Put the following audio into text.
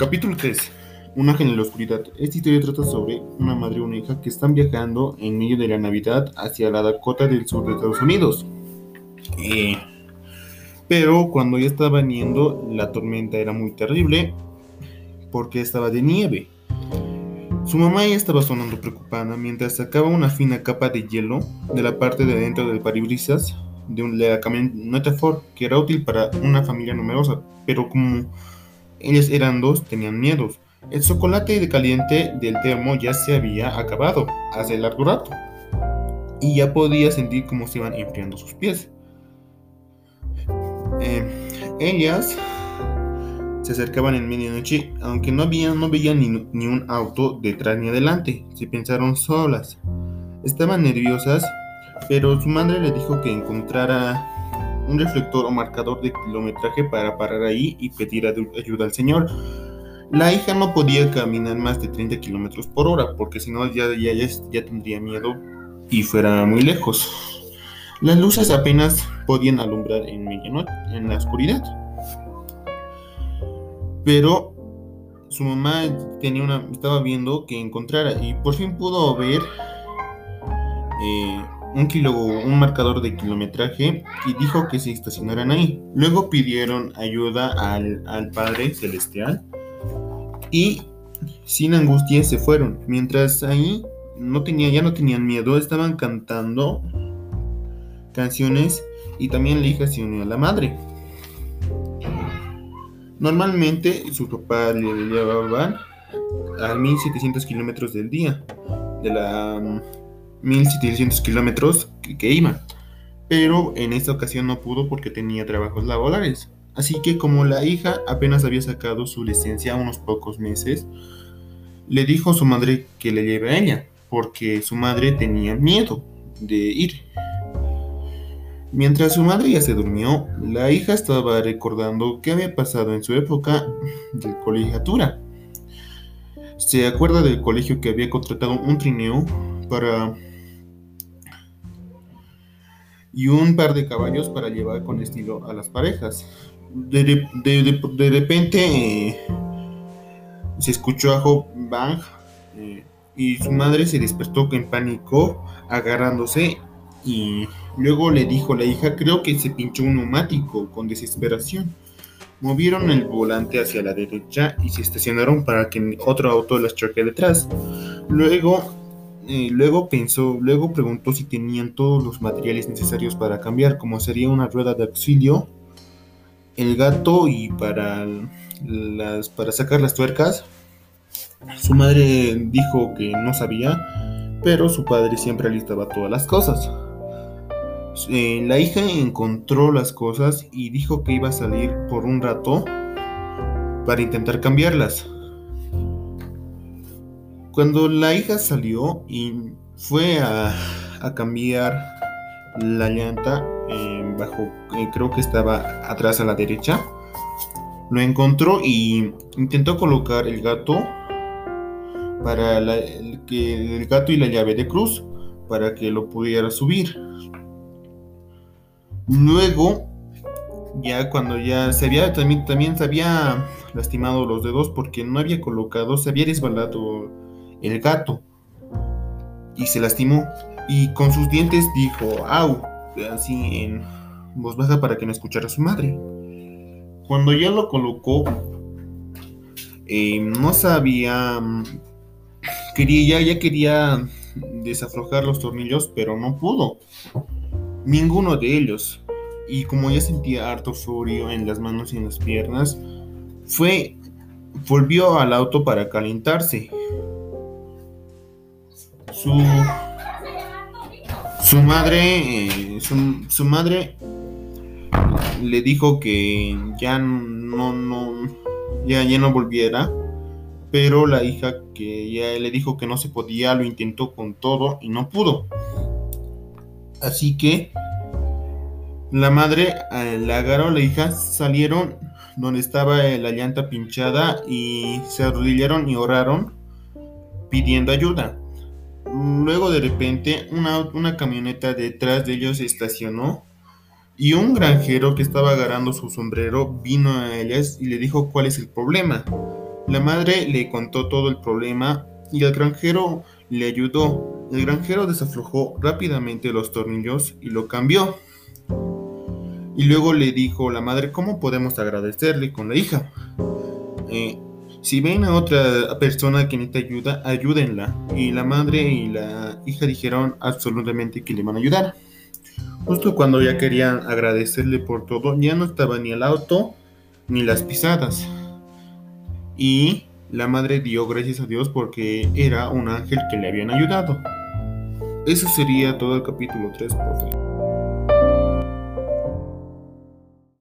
Capítulo 3. Un ángel en la oscuridad. Esta historia trata sobre una madre y una hija que están viajando en medio de la Navidad hacia la Dakota del sur de Estados Unidos. Eh, pero cuando ya estaba yendo, la tormenta era muy terrible porque estaba de nieve. Su mamá ya estaba sonando preocupada mientras sacaba una fina capa de hielo de la parte de dentro del paribrisas de, un, de la camioneta que era útil para una familia numerosa, pero como ellos eran dos, tenían miedos. El chocolate de caliente del termo ya se había acabado hace largo rato. Y ya podía sentir cómo se iban enfriando sus pies. Eh, ellas se acercaban en medianoche, aunque no, había, no veían ni, ni un auto detrás ni adelante. Se pensaron solas. Estaban nerviosas, pero su madre le dijo que encontrara un reflector o marcador de kilometraje para parar ahí y pedir ayuda al señor. La hija no podía caminar más de 30 kilómetros por hora porque si no ya, ya, ya tendría miedo y fuera muy lejos. Las luces apenas podían alumbrar en medianoche, en la oscuridad. Pero su mamá tenía una, estaba viendo que encontrara y por fin pudo ver eh, un, kilo, un marcador de kilometraje y dijo que se estacionaran ahí. Luego pidieron ayuda al, al Padre Celestial y sin angustia se fueron. Mientras ahí no tenía, ya no tenían miedo, estaban cantando canciones y también la hija se unió a la madre. Normalmente sus papás le llevaban a 1700 kilómetros del día de la 1700 kilómetros que, que iba. Pero en esta ocasión no pudo porque tenía trabajos laborales. Así que como la hija apenas había sacado su licencia unos pocos meses, le dijo a su madre que le lleve a ella, porque su madre tenía miedo de ir. Mientras su madre ya se durmió, la hija estaba recordando qué había pasado en su época de colegiatura. Se acuerda del colegio que había contratado un trineo para y un par de caballos para llevar con estilo a las parejas. De, repente eh, se escuchó a Hope Bang eh, y su madre se despertó en pánico, agarrándose y luego le dijo la hija, creo que se pinchó un neumático con desesperación. Movieron el volante hacia la derecha y se estacionaron para que otro auto las choque detrás. Luego luego pensó, luego preguntó si tenían todos los materiales necesarios para cambiar, como sería una rueda de auxilio, el gato y para las para sacar las tuercas. Su madre dijo que no sabía, pero su padre siempre alistaba todas las cosas. Eh, la hija encontró las cosas y dijo que iba a salir por un rato para intentar cambiarlas. Cuando la hija salió y fue a, cambiar la llanta eh, bajo, eh, creo que estaba atrás a la derecha, lo encontró y intentó colocar el gato para el, el gato y la llave de cruz para que lo pudiera subir. Luego, ya cuando ya se había también, también se había lastimado los dedos porque no había colocado, se había resbalado el gato y se lastimó y con sus dientes dijo au así en voz baja para que no escuchara su madre. Cuando ya lo colocó eh, no sabía quería ya, quería desaflojar los tornillos pero no pudo. Ninguno de ellos. Y como ya sentía harto frío en las manos y en las piernas fue volvió al auto para calentarse su, su madre, eh, su, madre le dijo que ya no, no, ya, ya no volviera, pero la hija que ya le dijo que no se podía, lo intentó con todo y no pudo. Así que la madre eh, la agarró la hija, salieron donde estaba la llanta pinchada y se arrodillaron y oraron pidiendo ayuda. Luego de repente una, camioneta detrás de ellos se estacionó y un granjero que estaba agarrando su sombrero vino a ellas y le dijo cuál es el problema. La madre le contó todo el problema y el granjero le ayudó. El granjero desaflojó rápidamente los tornillos y lo cambió. Y luego le dijo la madre, ¿cómo podemos agradecerle con la hija? Eh, si ven a otra persona que necesita ayuda, ayúdenla. Y la madre y la hija dijeron absolutamente que le van a ayudar. Justo cuando ya querían agradecerle por todo, ya no estaba ni el auto ni las pisadas. Y la madre dio gracias a Dios porque era un ángel que le habían ayudado. Eso sería todo el capítulo 3, profe.